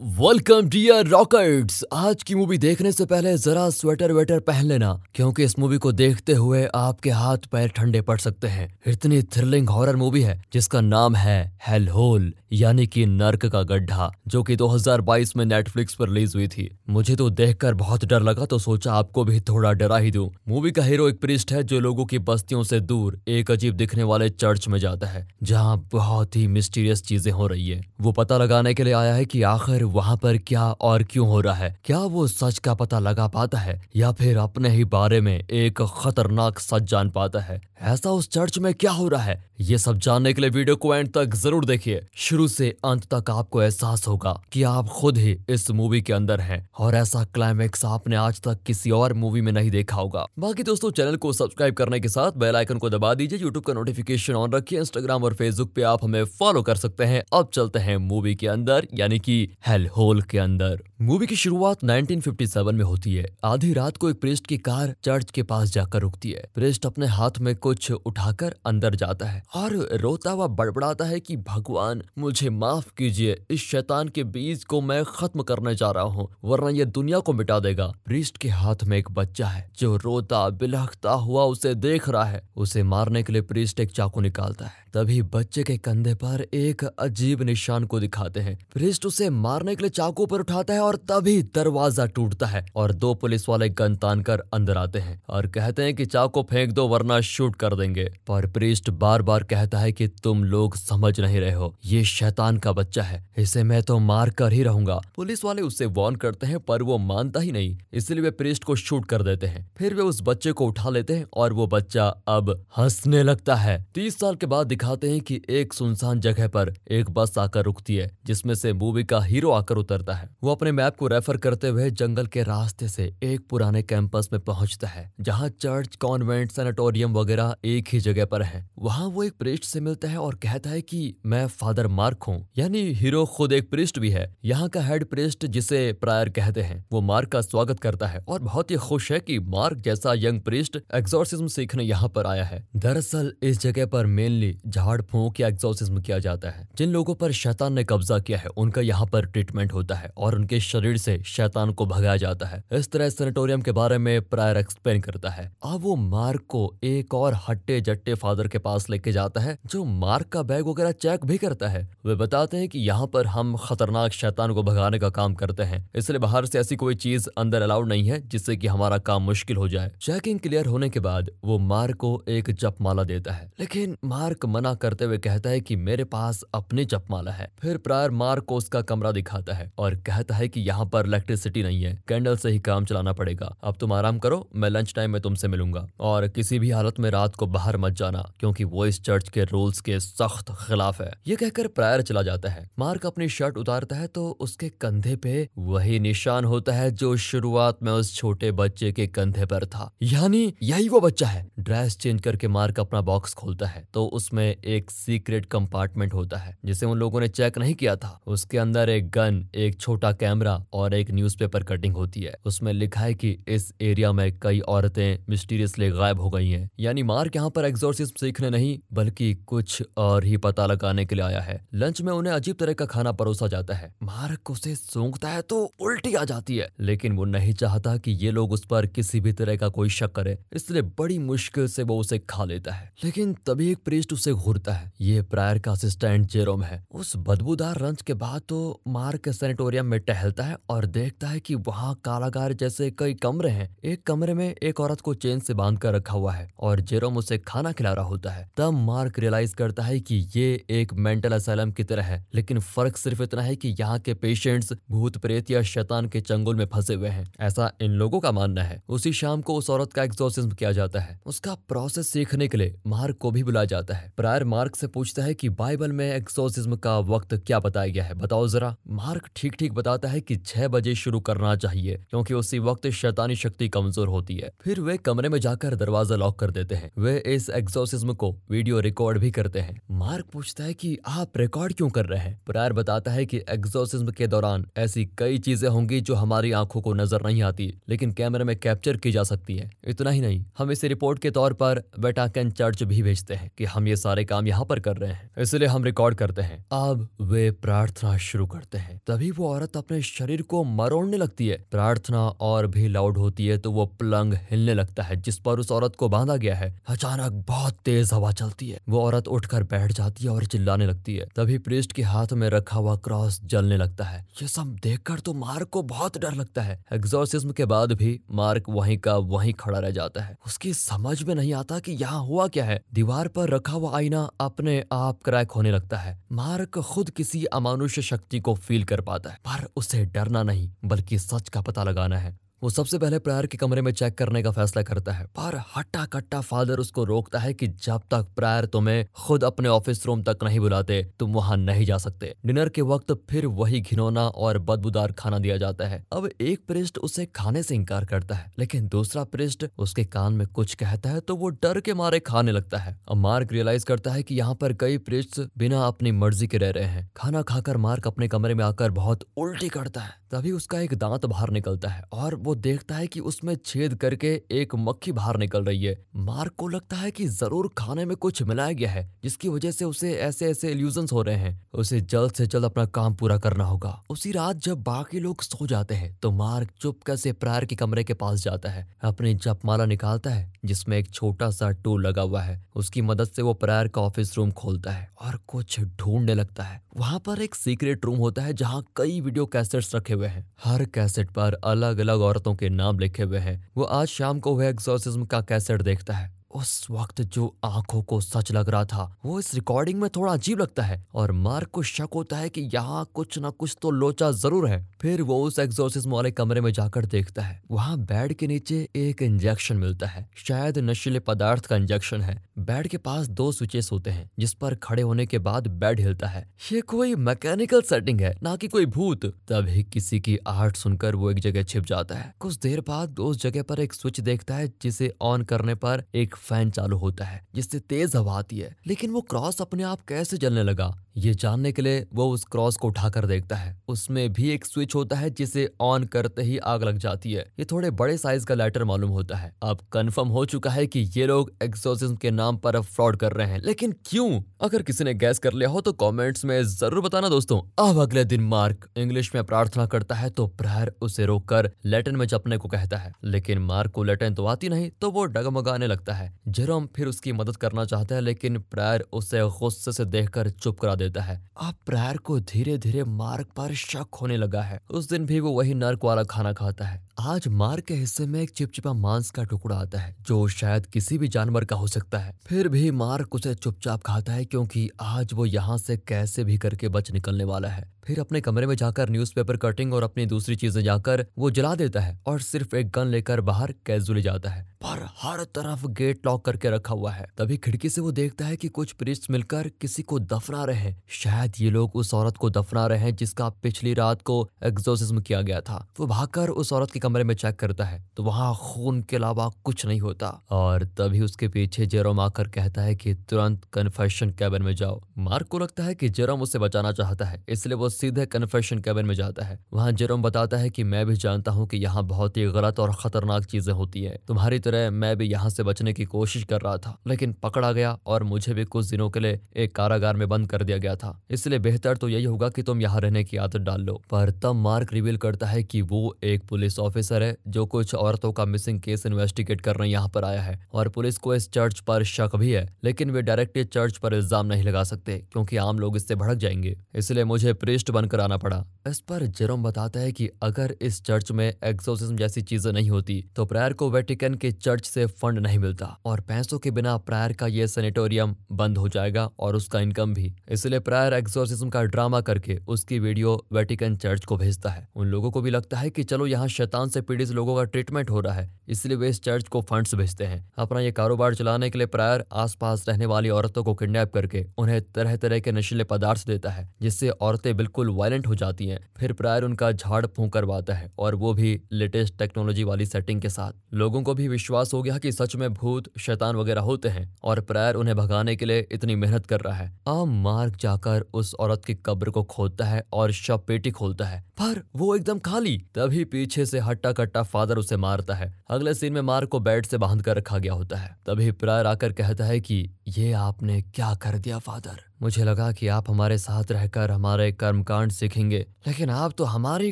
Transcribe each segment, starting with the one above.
Welcome dear rockets आज की movie देखने से पहले जरा स्वेटर वेटर पहन लेना, क्योंकि इस मूवी को देखते हुए आपके हाथ पैर ठंडे पड़ सकते हैं। इतनी थ्रिलिंग हॉरर मूवी है, जिसका नाम है हेल होल यानी कि नर्क का गड्ढा, जो कि 2022 में नेटफ्लिक्स पर रिलीज़ हुई थी। मुझे तो देखकर बहुत डर लगा तो सोचा आपको भी थोड़ा डरा ही दू। मूवी का हीरो एक प्रिस्ट है, जो लोगों की बस्तियों से दूर, एक अजीब दिखने वाले चर्च में जाता है, जहाँ बहुत ही मिस्टीरियस चीज़ें हो रही है। वो पता लगाने के लिए आया है की आखिर वहाँ पर क्या और क्यों हो रहा है? क्या वो सच का पता लगा पाता है? या फिर अपने ही बारे में एक खतरनाक सच जान पाता है? ऐसा उस चर्च में क्या हो रहा है? ये सब जानने के लिए वीडियो को एंड तक ज़रूर देखिए। शुरू से अंत तक आपको एहसास होगा कि आप खुद ही इस मूवी के अंदर हैं और ऐसा क्लाइमेक्स आपने आज तक किसी और मूवी में नहीं देखा होगा। बाकी दोस्तों, चैनल को सब्सक्राइब करने के साथ बेल आइकन को दबा दीजिए। यूट्यूब का नोटिफिकेशन ऑन रखिए। इंस्टाग्राम और फेसबुक पे आप हमें फॉलो कर सकते हैं। अब चलते हैं मूवी के अंदर, यानी कि हेल होल के अंदर। मूवी की शुरुआत 1957 में होती है। आधी रात को एक प्रेस्ट की कार चर्च के पास जाकर रुकती है। प्रेस्ट अपने हाथ में कुछ उठाकर अंदर जाता है और रोता हुआ बड़बड़ाता है कि, भगवान, मुझे माफ़ कीजिए, इस शैतान के बीज को मैं खत्म करने जा रहा हूँ, वरना यह दुनिया को मिटा देगा। प्रिस्ट के हाथ में एक बच्चा है, जो रोता, बिलखता हुआ उसे देख रहा है। उसे मारने के लिए प्रिस्ट एक चाकू निकालता है। तभी बच्चे के कंधे पर एक अजीब निशान को दिखाते हैं। प्रिस्ट उसे मारने के लिए चाकू पर उठाता है और तभी दरवाज़ा टूटता है और दो पुलिस वाले गन तान कर अंदर आते हैं और कहते हैं कि चाकू फेंक दो वरना शूट कर देंगे। पर प्रिस्ट बार बार कहता है कि तुम लोग समझ नहीं रहे हो। ये शैतान का बच्चा है। इसे मैं तो मार कर ही रहूँगा। पुलिस वाले उसे वॉर्न करते हैं पर वो मानता ही नहीं। इसलिए वे प्रिस्ट को शूट कर देते हैं। फिर वे उस बच्चे को उठा लेते हैं और वो बच्चा अब हंसने लगता है। तीस साल के बाद दिखाते हैं कि एक सुनसान जगह पर एक बस आकर रुकती है, जिसमें से मूवी का हीरो आकर उतरता है। वो अपने मैप को रेफर करते हुए जंगल के रास्ते से एक पुराने कैंपस में पहुँचता है, जहाँ चर्च, कॉन्वेंट, सेनेटोरियम वगैरह एक ही जगह पर है। वहाँ वो एक प्रिस्ट से मिलता है और कहता है कि मैं फादर मार्क हूँ, यानी हीरो खुद एक प्रिस्ट भी है। यहाँ का हेड प्रिस्ट, जिसे प्रायर कहते हैं, वो मार्क का स्वागत करता है और बहुत ही खुश है कि मार्क जैसा यंग प्रिस्ट एक्सोर्सिज्म सीखने यहाँ पर आया है। दरअसल इस जगह पर मेनली झाड़ फूक या एक्सोर्सिज्म किया जाता है। जिन लोगों पर शैतान ने कब्जा किया है, उनका यहाँ पर ट्रीटमेंट होता है और उनके शरीर से शैतान को भगाया जाता है। इस तरह सेनेटोरियम के बारे में प्रायर एक्सप्लेन करता है। अब वो मार्क को एक और हट्टे जट्टे फादर के पास लेके जाता है, जो मार्क का बैग वगैरह चेक भी करता है। वे बताते हैं कि यहाँ पर हम खतरनाक शैतान को भगाने का काम करते हैं, इसलिए बाहर से ऐसी कोई चीज़ अंदर अलाउड नहीं है, जिससे कि हमारा काम मुश्किल हो जाए। चेकिंग क्लियर होने के बाद वो मार्क को एक जपमाला देता है। लेकिन मार्क करते हुए कहता है कि मेरे पास अपनी जपमाला है। फिर प्रायर मार्क को उसका कमरा दिखाता है और कहता है कि यहाँ पर इलेक्ट्रिसिटी नहीं है, कैंडल से ही काम चलाना पड़ेगा। अब तुम आराम करो, मैं लंच टाइम में तुमसे मिलूँगा। और किसी भी हालत में रात को बाहर मत जाना, क्योंकि वो इस चर्च के रूल्स के सख्त खिलाफ है। ये कहकर प्रायर चला जाता है। मार्क अपनी शर्ट उतारता है तो उसके कंधे पे वही निशान होता है जो शुरुआत में उस छोटे बच्चे के कंधे पर था। यानी यही वो बच्चा है। ड्रेस चेंज करके मार्क अपना बॉक्स खोलता है। तो उसमें एक सीक्रेट कंपार्टमेंट होता है, जिसे उन लोगों ने चेक नहीं किया था। उसके अंदर एक गन, एक छोटा कैमरा और एक न्यूज़पेपर कटिंग होती है। उसमें लिखा है कि इस एरिया में कई औरतें मिस्टीरियसली गायब हो गई हैं। यानी मार्क यहाँ पर एग्जोर्सिज्म सीखने नहीं, बल्कि कुछ और ही पता लगाने के लिए आया है। लंच में उन्हें अजीब तरह का खाना परोसा जाता है। मार्क उसे सूंघता है तो उल्टी आ जाती है। लेकिन वो नहीं चाहता कि ये लोग उस पर किसी भी तरह का कोई शक करे। इसलिए बड़ी मुश्किल से वो उसे खा लेता है। लेकिन तभी एक प्रीस्ट उसे घूरता है। ये प्रायर का असिस्टेंट जेरोम है। उस बदबूदार रंच के बाद तो मार्क सेनेटोरियम में टहलता है और देखता है कि वहाँ कालागार जैसे कई कमरे हैं। एक कमरे में एक औरत को चेन से बाँध कर रखा हुआ है और जेरोम उसे खाना खिला रहा होता है। तब मार्क रियलाइज़ करता है कि ये एक मेंटल असलम की तरह है, लेकिन फ़र्क सिर्फ़ इतना है कि यहाँ के पेशेंट्स भूत, प्रेत या शैतान के चंगुल में फंसे हुए हैं। ऐसा इन लोगों का मानना है। उसी शाम को उस औरत का एक्सोसिज्म किया जाता है। उसका प्रोसेस सीखने के लिए मार्क को भी बुलाया जाता है। प्रायर मार्क से पूछता है कि बाइबल में एक्सोसिज्म का वक्त क्या बताया गया है। बताओ जरा, मार्क ठीक ठीक बताता है कि छह बजे शुरू करना चाहिए, क्योंकि उसी वक्त शैतानी शक्ति कमज़ोर होती है। फिर वे कमरे में जाकर दरवाज़ा लॉक कर देते हैं। वे इस एक्सोसिज्म को वीडियो रिकॉर्ड भी करते हैं। मार्क पूछता है की आप रिकॉर्ड क्यों कर रहे हैं? प्रायर बताता है की एक्सोसिज्म के दौरान ऐसी कई चीज़ें होंगी जो हमारी आँखों को नज़र नहीं आती, लेकिन कैमरे में कैप्चर की जा सकती है। इतना ही नहीं, हम इसे रिपोर्ट के तौर पर वेटाकन चर्च भी भेजते हैं कि हम ये सारे सारे काम यहाँ पर कर रहे हैं, इसलिए हम रिकॉर्ड करते हैं। अब वे प्रार्थना शुरू करते हैं। तभी वो औरत अपने शरीर को मरोड़ने लगती है। प्रार्थना और भी लाउड होती है तो वो पलंग हिलने लगता है, जिस पर उस औरत को बांधा गया है। अचानक बहुत तेज हवा चलती है। वो औरत उठकर बैठ जाती है और चिल्लाने लगती है। तभी प्रिस्ट के हाथ में रखा हुआ क्रॉस जलने लगता है। ये सब देखकर तो मार्क को बहुत डर लगता है। एग्जोसिज्म के बाद भी मार्क वहीं का वहीं खड़ा रह जाता है। उसकी समझ में नहीं आता कि यहाँ हुआ क्या है। दीवार पर रखा हुआ आईना अपने आप क्रैक होने लगता है। मार्क खुद किसी अमानुष्य शक्ति को फील कर पाता है, पर उसे डरना नहीं, बल्कि सच का पता लगाना है। वो सबसे पहले प्रायर के कमरे में चेक करने का फैसला करता है। पर हट्टा कट्टा फादर उसको रोकता है कि जब तक प्रायर तुम्हें खुद अपने ऑफ़िस रूम तक नहीं बुलाते, तुम वहाँ नहीं जा सकते। डिनर के वक्त फिर वही घिनौना और बदबूदार खाना दिया जाता है। अब एक पृष्ठ उसे खाने से इनकार करता है, लेकिन दूसरा पृष्ठ उसके कान में कुछ कहता है तो वो डर के मारे खाने लगता है। अब मार्क रियलाइज़ करता है की यहाँ पर कई पृष्ठ बिना अपनी मर्ज़ी के रह रहे हैं। खाना खाकर मार्क अपने कमरे में आकर बहुत उल्टी करता है। तभी उसका एक दांत बाहर निकलता है और वो देखता है कि उसमें छेद करके एक मक्खी बाहर निकल रही है। मार्क को लगता है कि ज़रूर खाने में कुछ मिलाया गया है, जिसकी वजह से उसे ऐसे ऐसे इल्यूजन हो रहे हैं। उसे जल्द से जल्द अपना काम पूरा करना होगा। उसी रात जब बाकी लोग सो जाते हैं तो मार्क चुपकर से प्रायर के कमरे के पास जाता है। अपनी जपमाला निकालता है, जिसमें एक छोटा सा टूल लगा हुआ है। उसकी मदद से वो प्रायर का ऑफ़िस रूम खोलता है और कुछ ढूँढने लगता है। वहाँ पर एक सीक्रेट रूम होता है, जहाँ कई वीडियो कैसेट्स रखे हुए हैं। हर कैसेट पर अलग अलग औरतों के नाम लिखे हुए हैं। वो आज शाम को वह एक्सोसिज्म का कैसेट देखता है। उस वक्त जो आँखों को सच लग रहा था, वो इस रिकॉर्डिंग में थोड़ा अजीब लगता है और मार्क को शक होता है कि यहाँ कुछ ना कुछ तो लोचा ज़रूर है। फिर वो उस एग्जोसिस वाले कमरे में जाकर देखता है। वहाँ बेड के नीचे एक इंजेक्शन मिलता है। शायद नशीले पदार्थ का इंजेक्शन है। बेड के पास दो स्विचेस होते हैं, जिस पर खड़े होने के बाद बेड हिलता है। ये कोई मैकेनिकल सेटिंग है, ना कि कोई भूत। तभी किसी की आहट सुनकर वो एक जगह छिप जाता है। कुछ देर बाद उस जगह पर एक स्विच देखता है, जिसे ऑन करने पर एक फ़ैन चालू होता है, जिससे तेज हवा आती है। लेकिन वो क्रॉस अपने आप कैसे जलने लगा? ये जानने के लिए वो उस क्रॉस को उठाकर देखता है। उसमें भी एक स्विच होता है जिसे ऑन करते ही आग लग जाती है। ये थोड़े बड़े साइज़ का लाइटर मालूम होता है। अब कंफर्म हो चुका है कि ये लोग एक्सोसिज्म के नाम पर फ्रॉड कर रहे हैं। लेकिन क्यों? अगर किसी ने गैस कर लिया हो तो कमेंट्स में ज़रूर बताना दोस्तों। अब अगले दिन मार्क इंग्लिश में प्रार्थना करता है तो प्रायर उसे रोककर लैटिन में जपने को कहता है। लेकिन मार्क को लैटिन तो आती नहीं तो वो डगमगाने लगता है। जेरोम फिर उसकी मदद करना चाहता है, लेकिन प्रहर उसे गुस्से से देखकर चुप करा देता है। अब प्रायर को धीरे धीरे मार्ग पर शक होने लगा है। उस दिन भी वो वही नर्क वाला खाना खाता है। आज मार्क के हिस्से में एक चिपचिपा मांस का टुकड़ा आता है, जो शायद किसी भी जानवर का हो सकता है। फिर भी मार्क उसे चुपचाप खाता है, क्योंकि आज वो यहाँ से कैसे भी करके बच निकलने वाला है। फिर अपने कमरे में जाकर न्यूज़पेपर कटिंग और अपनी दूसरी चीज़ें जाकर वो जला देता है और सिर्फ़ एक गन लेकर बाहर कैजुअली जाता है। पर हर तरफ़ गेट लॉक करके रखा हुआ है। तभी खिड़की से वो देखता है कि कुछ प्रिस्ट मिलकर किसी को दफना रहे हैं। शायद ये लोग उस औरत को दफना रहे हैं जिसका पिछली रात को एग्जोसिज्म किया गया था। वो भागकर उस औरत के कमरे में चेक करता है तो वहाँ खून के अलावा कुछ नहीं होता। और तभी उसके पीछे जेरोम आकर कहता है कि तुरंत कन्फेशन कैबिन में जाओ। मार्क को लगता है कि जेरोम उसे बचाना चाहता है, इसलिए वो सीधे कन्फेशन कैबिन में जाता है। वहाँ जेरोम बताता है कि मैं भी जानता हूँ कि यहाँ बहुत ही गलत और खतरनाक चीज़ें होती है। तुम्हारी तरह मैं भी यहाँ से बचने की कोशिश कर रहा था, लेकिन पकड़ा गया और मुझे भी कुछ दिनों के लिए एक कारागार में बंद कर दिया गया था। इसलिए बेहतर तो यही होगा कि तुम यहाँ रहने की आदत डाल लो। पर तब मार्क रिवील करता है कि वो एक पुलिस ऑफिसर है, जो कुछ औरतों का मिसिंग केस इन्वेस्टिगेट करने यहाँ पर आया है और पुलिस को इस चर्च पर शक भी है, लेकिन वे डायरेक्टली चर्च पर इल्ज़ाम नहीं लगा सकते, क्योंकि आम लोग इससे भड़क जाएँगे। इसलिए मुझे प्रेस्ट बनकर आना पड़ा। इस पर जेरोम बताता है कि अगर इस चर्च में एक्सोसिज्म जैसी चीज़ें नहीं होती तो प्रायर को वेटिकन के चर्च से फंड नहीं मिलता और पैसों के बिना प्रायर का ये सेनेटोरियम बंद हो जाएगा और उसका इनकम भी। इसलिए प्रायर एक्सोसिज्म का ड्रामा करके उसकी वीडियो वेटिकन चर्च को भेजता है। उन लोगों को भी लगता है की चलो यहाँ शैतान से पीड़ित लोगों का ट्रीटमेंट हो रहा है, इसलिए वे इस चर्च को फंड भेजते हैं। अपना ये कारोबार चलाने के लिए प्रायर आसपास रहने वाली औरतों को किडनेप करके उन्हें तरह तरह के नशीले पदार्थ देता है, जिससे औरतें बिल्कुल वायलेंट हो जाती है। फिर प्रायर उनका झाड़ फूंक करवाता है और वो भी लेटेस्ट टेक्नोलॉजी वाली सेटिंग के साथ। लोगों को भी विश्वास हो गया कि सच में भूत, शैतान वगैरह होते हैं और प्रायर उन्हें भगाने के लिए इतनी मेहनत कर रहा है। अब मार्क जाकर उस औरत की कब्र को खोदता है और शव पेटी खोलता है। पर वो एकदम खाली, तभी पीछे से हट्टा कट्टा फादर उसे मारता है। अगले सीन में मार्क को बेड से बाँध कर रखा गया होता है। तभी प्रायर आकर कहता है कि, ये आपने क्या कर दिया, फादर? मुझे लगा कि आप हमारे साथ रहकर हमारे कर्मकांड सीखेंगे, लेकिन आप तो हमारी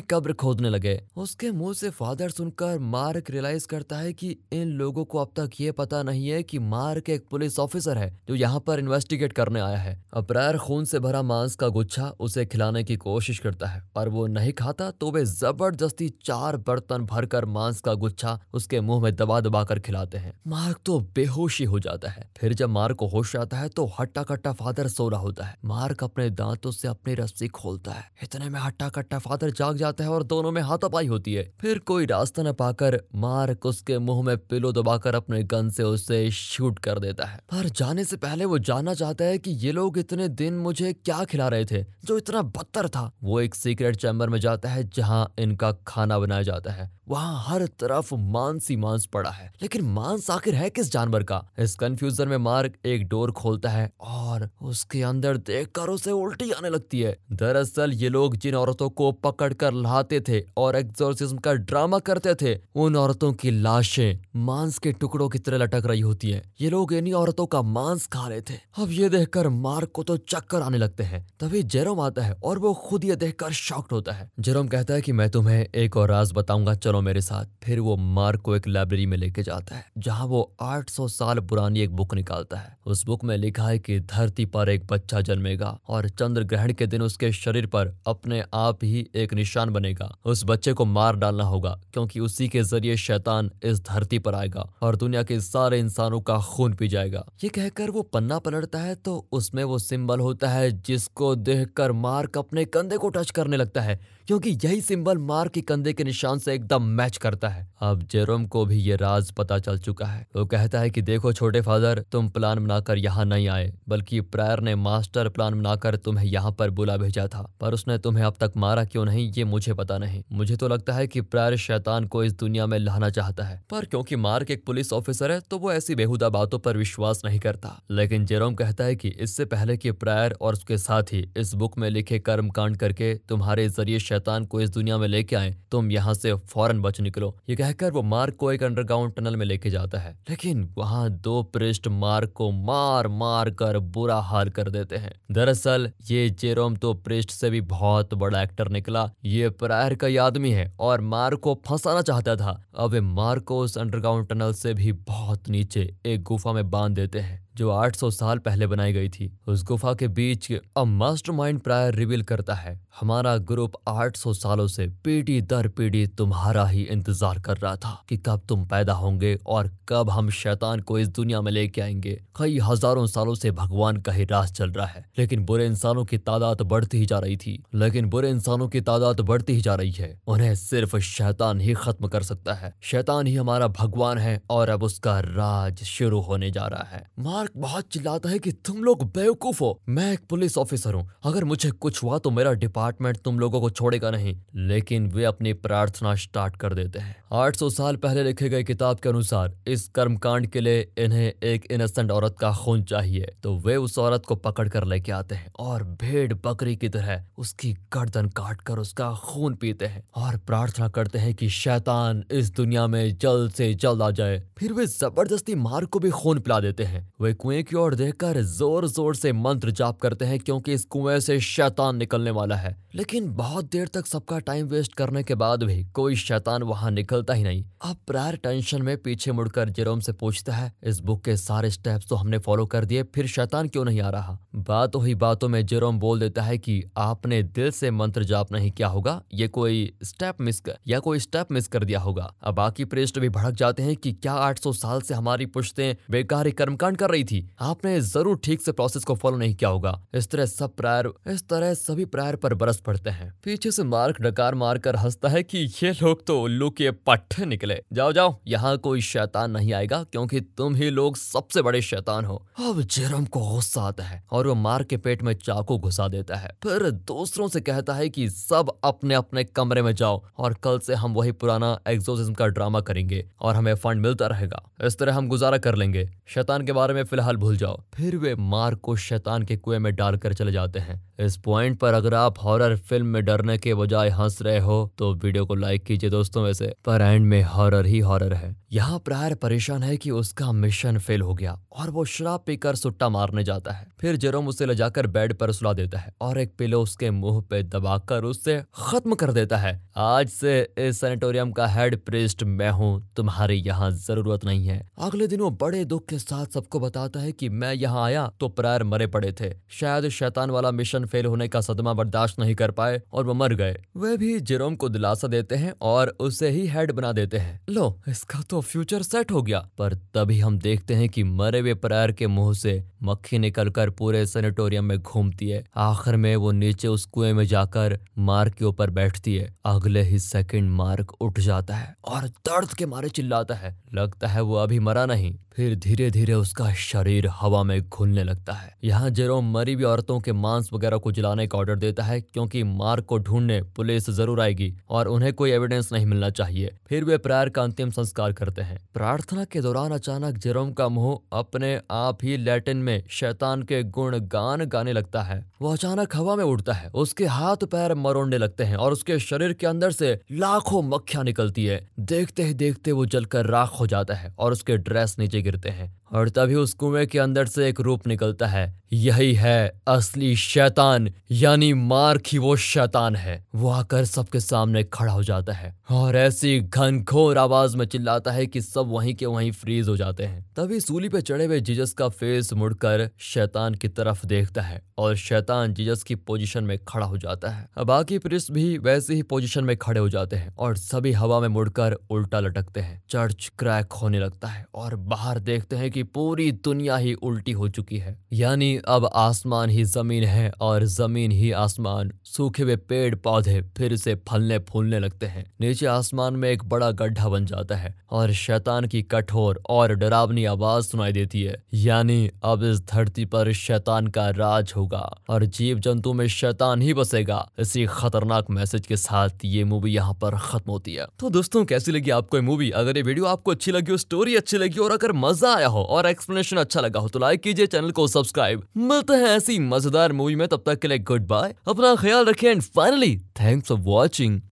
कब्र खोदने लगे। उसके मुँह से फादर सुनकर मार्क रियलाइज़ करता है कि इन लोगों को अब तक ये पता नहीं है कि मार्क एक पुलिस ऑफिसर है, जो यहाँ पर इन्वेस्टिगेट करने आया है। अप्रैर खून से भरा मांस का गुच्छा उसे खिलाने की कोशिश करता है और वो नहीं खाता तो वे ज़बरदस्ती चार बर्तन भरकर मांस का गुच्छा उसके मुँह में दबा दबा कर खिलाते हैं। मार्क तो बेहोशी हो जाता है। फिर जब मार्क को होश आता है तो हट्टा कट्टा फादर सो रहा होता है। मार्क अपने दांतों से अपनी रस्सी खोलता है। इतने में हट्टा कट्टा फादर जाग जाता है और दोनों में हाथापाई होती है। फिर कोई रास्ता न पाकर मार्क उसके मुँह में पिलो दबाकर अपने गन से उसे शूट कर देता है। पर जाने से पहले वो जानना चाहता है कि ये लोग इतने दिन मुझे क्या खिला रहे थे, जो इतना बदतर था। वो एक सीक्रेट चैम्बर में जाता है जहाँ इनका खाना बनाया जाता है। वहाँ हर तरफ़ मांस ही मांस पड़ा है। लेकिन मांस आखिर है किस जानवर का? इस कंफ्यूजन में मार्क एक डोर खोलता है और उसके अंदर देख कर उसे उल्टी आने लगती है। दरअसल ये लोग जिन औरतों को पकड़ कर लाते थे और एक्सोर्सिज्म का ड्रामा करते थे, उन औरतों की लाशें मांस के टुकड़ों की तरह लटक रही होती है। ये लोग इन्हीं औरतों का मांस खा रहे थे। अब ये देखकर मार्क को तो चक्कर आने लगते हैं। तभी जेरोम आता है और वो खुद ये देखकर शॉक्ट होता है। जेरोम कहता है कि मैं तुम्हें एक और राज बताऊँगा, चलो। चलो मेरे साथ, फिर वो मार्क को एक लाइब्रेरी में लेके जाता है, जहाँ वो 800 साल पुरानी एक बुक निकालता है। उस बुक में लिखा है कि धरती पर एक बच्चा जन्मेगा और चंद्र ग्रहण के दिन उसके शरीर पर अपने आप ही एक निशान बनेगा। उस बच्चे को मार डालना होगा, क्योंकि उसी के ज़रिए शैतान इस धरती पर आएगा और दुनिया के सारे इंसानों का खून पी जाएगा। ये कहकर वो पन्ना पलटता है तो उसमें वो सिंबल होता है जिसको देखकर मार्क अपने कंधे को टच करने लगता है। क्योंकि यही सिंबल मार्क के कंधे के निशान से एकदम मैच करता है। अब जेरोम को भी ये राज पता चल चुका है। वो कहता है कि देखो छोटे फादर, तुम प्लान बनाकर यहाँ नहीं आए, बल्कि प्रायर ने मास्टर प्लान बनाकर तुम्हें यहाँ पर बुला भेजा था। पर उसने तुम्हें अब तक मारा क्यों नहीं, ये मुझे पता नहीं। मुझे तो लगता है कि प्रायर शैतान को इस दुनिया में लाना चाहता है। पर क्योंकि मार्क एक पुलिस ऑफिसर है तो वो ऐसी बेहुदा बातों पर विश्वास नहीं करता। लेकिन जेरोम कहता है कि इससे पहले कि प्रायर और उसके साथ ही इस बुक में लिखे कर्म करके तुम्हारे ज़रिए शैतान को इस दुनिया में लेके आए, तुम यहाँ से फ़ौरन बच निकलो। ये कहकर वो मार्क को एक अंडरग्राउंड टनल में लेके जाता है। लेकिन वहाँ दो पृष्ठ मार्क को मार मार कर बुरा हाल कर देते हैं। दरअसल ये जेरोम तो पृष्ठ से भी बहुत बड़ा एक्टर निकला। ये प्रायर का आदमी है और मार्क को फंसाना चाहता था। अब वे मार्क को उस अंडरग्राउंड टनल से भी बहुत नीचे एक गुफा में बाँध देते हैं। जो 800 साल पहले बनाई गई थी, उस गुफा के बीच अ मास्टरमाइंड प्रायर रिवील करता है। हमारा ग्रुप 800 सालों से पीढ़ी दर पीढ़ी तुम्हारा ही इंतज़ार कर रहा था कि कब तुम पैदा होंगे और कब हम शैतान को इस दुनिया में लेके आएँगे। कई हज़ारों सालों से भगवान का ही राज चल रहा है, लेकिन बुरे इंसानों की तादाद बढ़ती ही जा रही थी। लेकिन बुरे इंसानों की तादाद बढ़ती ही जा रही है। उन्हें सिर्फ़ शैतान ही खत्म कर सकता है। शैतान ही हमारा भगवान है और अब उसका राज शुरू होने जा रहा है। मार्क मार्क बहुत चिल्लाता है कि तुम लोग बेवकूफ़ हो। मैं एक पुलिस ऑफिसर हूँ। अगर मुझे कुछ हुआ तो मेरा डिपार्टमेंट तुम लोगों को छोड़ेगा नहीं, लेकिन वे अपनी प्रार्थना स्टार्ट कर देते हैं। 800 साल पहले लिखे गए किताब के अनुसार, इस कर्मकांड के लिए इन्हें एक इनोसेंट औरत का खून चाहिए। तो वे उस औरत को पकड़ कर लेके आते हैं और भेड़ बकरी की तरह उसकी गर्दन काट कर उसका खून पीते हैं और प्रार्थना करते हैं कि शैतान इस दुनिया में जल्द से जल्द आ जाए। फिर वे ज़बरदस्ती मार को भी खून पिला देते हैं। वे कुएँ की ओर देखकर ज़ोर ज़ोर से मंत्र जाप करते हैं क्योंकि इस कुएँ से शैतान निकलने वाला है। लेकिन बहुत देर तक सबका टाइम वेस्ट करने के बाद भी कोई शैतान वहाँ निकलता ही नहीं। अब प्रायर टेंशन में पीछे मुड़कर जेरोम से पूछता है, इस बुक के सारे स्टेप्स तो हमने फॉलो कर दिए, फिर शैतान क्यों नहीं आ रहा? बातों ही बातों में जेरोम बोल देता है कि आपने दिल से मंत्र जाप नहीं किया होगा, ये कोई स्टेप मिस कर या कोई स्टेप मिस कर दिया होगा। अब बाकी प्रेस्ट भी भड़क जाते हैं कि क्या 800 साल से हमारी पुश्तें बेकारी कर्मकांड कर रही थी। आपने ज़रूर ठीक से प्रोसेस को फॉलो नहीं किया होगा। इस तरह सब प्रायर इस तरह सभी प्रायर पर बरस पड़ते हैं। पीछे से मार्क डकार मार कर हंसता है कि ये लोग तो उल्लू के पट्टे निकले। जाओ जाओ, यहाँ कोई शैतान नहीं आएगा, क्योंकि तुम ही लोग सबसे बड़े शैतान हो। अब जेरम को गुस्सा आता है और वो मार्क के पेट में चाकू घुसा देता है। फिर दूसरों से कहता है कि सब अपने अपने कमरे में जाओ और कल से हम वही पुराना एग्जोसिज्म का ड्रामा करेंगे और हमें फंड मिलता रहेगा। इस तरह हम गुजारा कर लेंगे। शैतान के बारे में फ़िलहाल भूल जाओ। फिर वे मार्क को शैतान के कुएँ में डालकर चले जाते हैं। इस पॉइंट पर अगर आप हॉरर फ़िल्म में डरने के बजाय हंस रहे हो तो वीडियो को लाइक कीजिए दोस्तों वैसे। पर एंड में हॉरर ही हॉरर है। यहाँ प्रायर परेशान है कि उसका मिशन फेल हो गया और वो शराब पीकर सुट्टा मारने जाता है। फिर जेरोम उसे ले जाकर बेड पर सुला देता है और एक पिलो उसके मुँह पे दबाकर उससे खत्म कर देता है। आज से इस सैनिटोरियम का हेड प्रिस्ट मैं हूँ। तुम्हारी यहाँ ज़रूरत नहीं है। अगले दिन वो बड़े दुख के साथ सबको बताता है कि मैं यहाँ आया तो प्रायर मरे पड़े थे। शायद शैतान वाला मिशन फेल होने का सदमा बर्दाश्त नहीं कर पाए और वो मर गए। वे भी जेरोम को दिलासा देते हैं और उसे ही हेड बना देते हैं। लो, इसका तो फ्यूचर सेट हो गया। पर तभी हम देखते हैं कि मरे हुए प्रायर के मुँह से मक्खी निकलकर पूरे सेनेटोरियम में घूमती है। आखिर में वो नीचे उस कुएँ में जाकर मार्क के ऊपर बैठती है। अगले ही सेकंड मार्क उठ जाता है और दर्द के मारे चिल्लाता है। लगता है वो अभी मरा नहीं। फिर धीरे धीरे उसका शरीर हवा में घुलने लगता है। यहाँ जेरोम मरी हुई औरतों के मांस वगैरह को जलाने का ऑर्डर देता है, क्योंकि मार्क को ढूँढने पुलिस ज़रूर आएगी और उन्हें कोई एविडेंस नहीं मिलना चाहिए। फिर वे प्रायर का अंतिम संस्कार करते हैं। प्रार्थना के दौरान अचानक जेरोम का मुँह अपने आप ही लैटिन में शैतान के गुण गान गाने लगता है। वो अचानक हवा में उड़ता है, उसके हाथ पैर मरोड़ने लगते हैं और उसके शरीर के अंदर से लाखों मक्खियाँ निकलती है। देखते ही देखते वो जलकर राख हो जाता है और उसके ड्रेस नीचे गिरते हैं। और तभी उस कुएँ के अंदर से एक रूप निकलता है। यही है असली शैतान, यानी मार्क ही वो शैतान है। वो आकर सबके सामने खड़ा हो जाता है और ऐसी घनघोर आवाज़ में चिल्लाता है कि सब वहीं के वहीं फ्रीज हो जाते हैं। तभी सूली पे चढ़े हुए जीजस का फेस मुड़कर शैतान की तरफ़ देखता है और शैतान जीजस की पोजीशन में खड़ा हो जाता है। बाकी प्रिस्ट भी वैसे ही पोजीशन में खड़े हो जाते हैं और सभी हवा में मुड़कर उल्टा लटकते हैं। चर्च क्रैक होने लगता है और बाहर देखते हैं कि पूरी दुनिया ही उल्टी हो चुकी है। यानी अब आसमान ही ज़मीन है और ज़मीन ही आसमान। सूखे हुए पेड़ पौधे फिर से फलने फूलने लगते हैं। नीचे आसमान में एक बड़ा गड्ढा बन जाता है और शैतान की कठोर और डरावनी आवाज़ सुनाई देती है। यानी अब इस धरती पर शैतान का राज होगा और जीव जंतु में शैतान ही बसेगा। इसी खतरनाक मैसेज के साथ ये मूवी यहाँ पर खत्म होती है। तो दोस्तों, कैसी लगी आपको मूवी? अगर ये वीडियो आपको अच्छी लगी हो, स्टोरी अच्छी लगी और अगर मज़ा आया हो और एक्सप्लेनेशन अच्छा लगा हो तो लाइक कीजिए चैनल को सब्सक्राइब मिलते हैं ऐसी मज़ेदार मूवी में, तब तक के लिए गुड बाय अपना ख्याल रखें and finally thanks for watching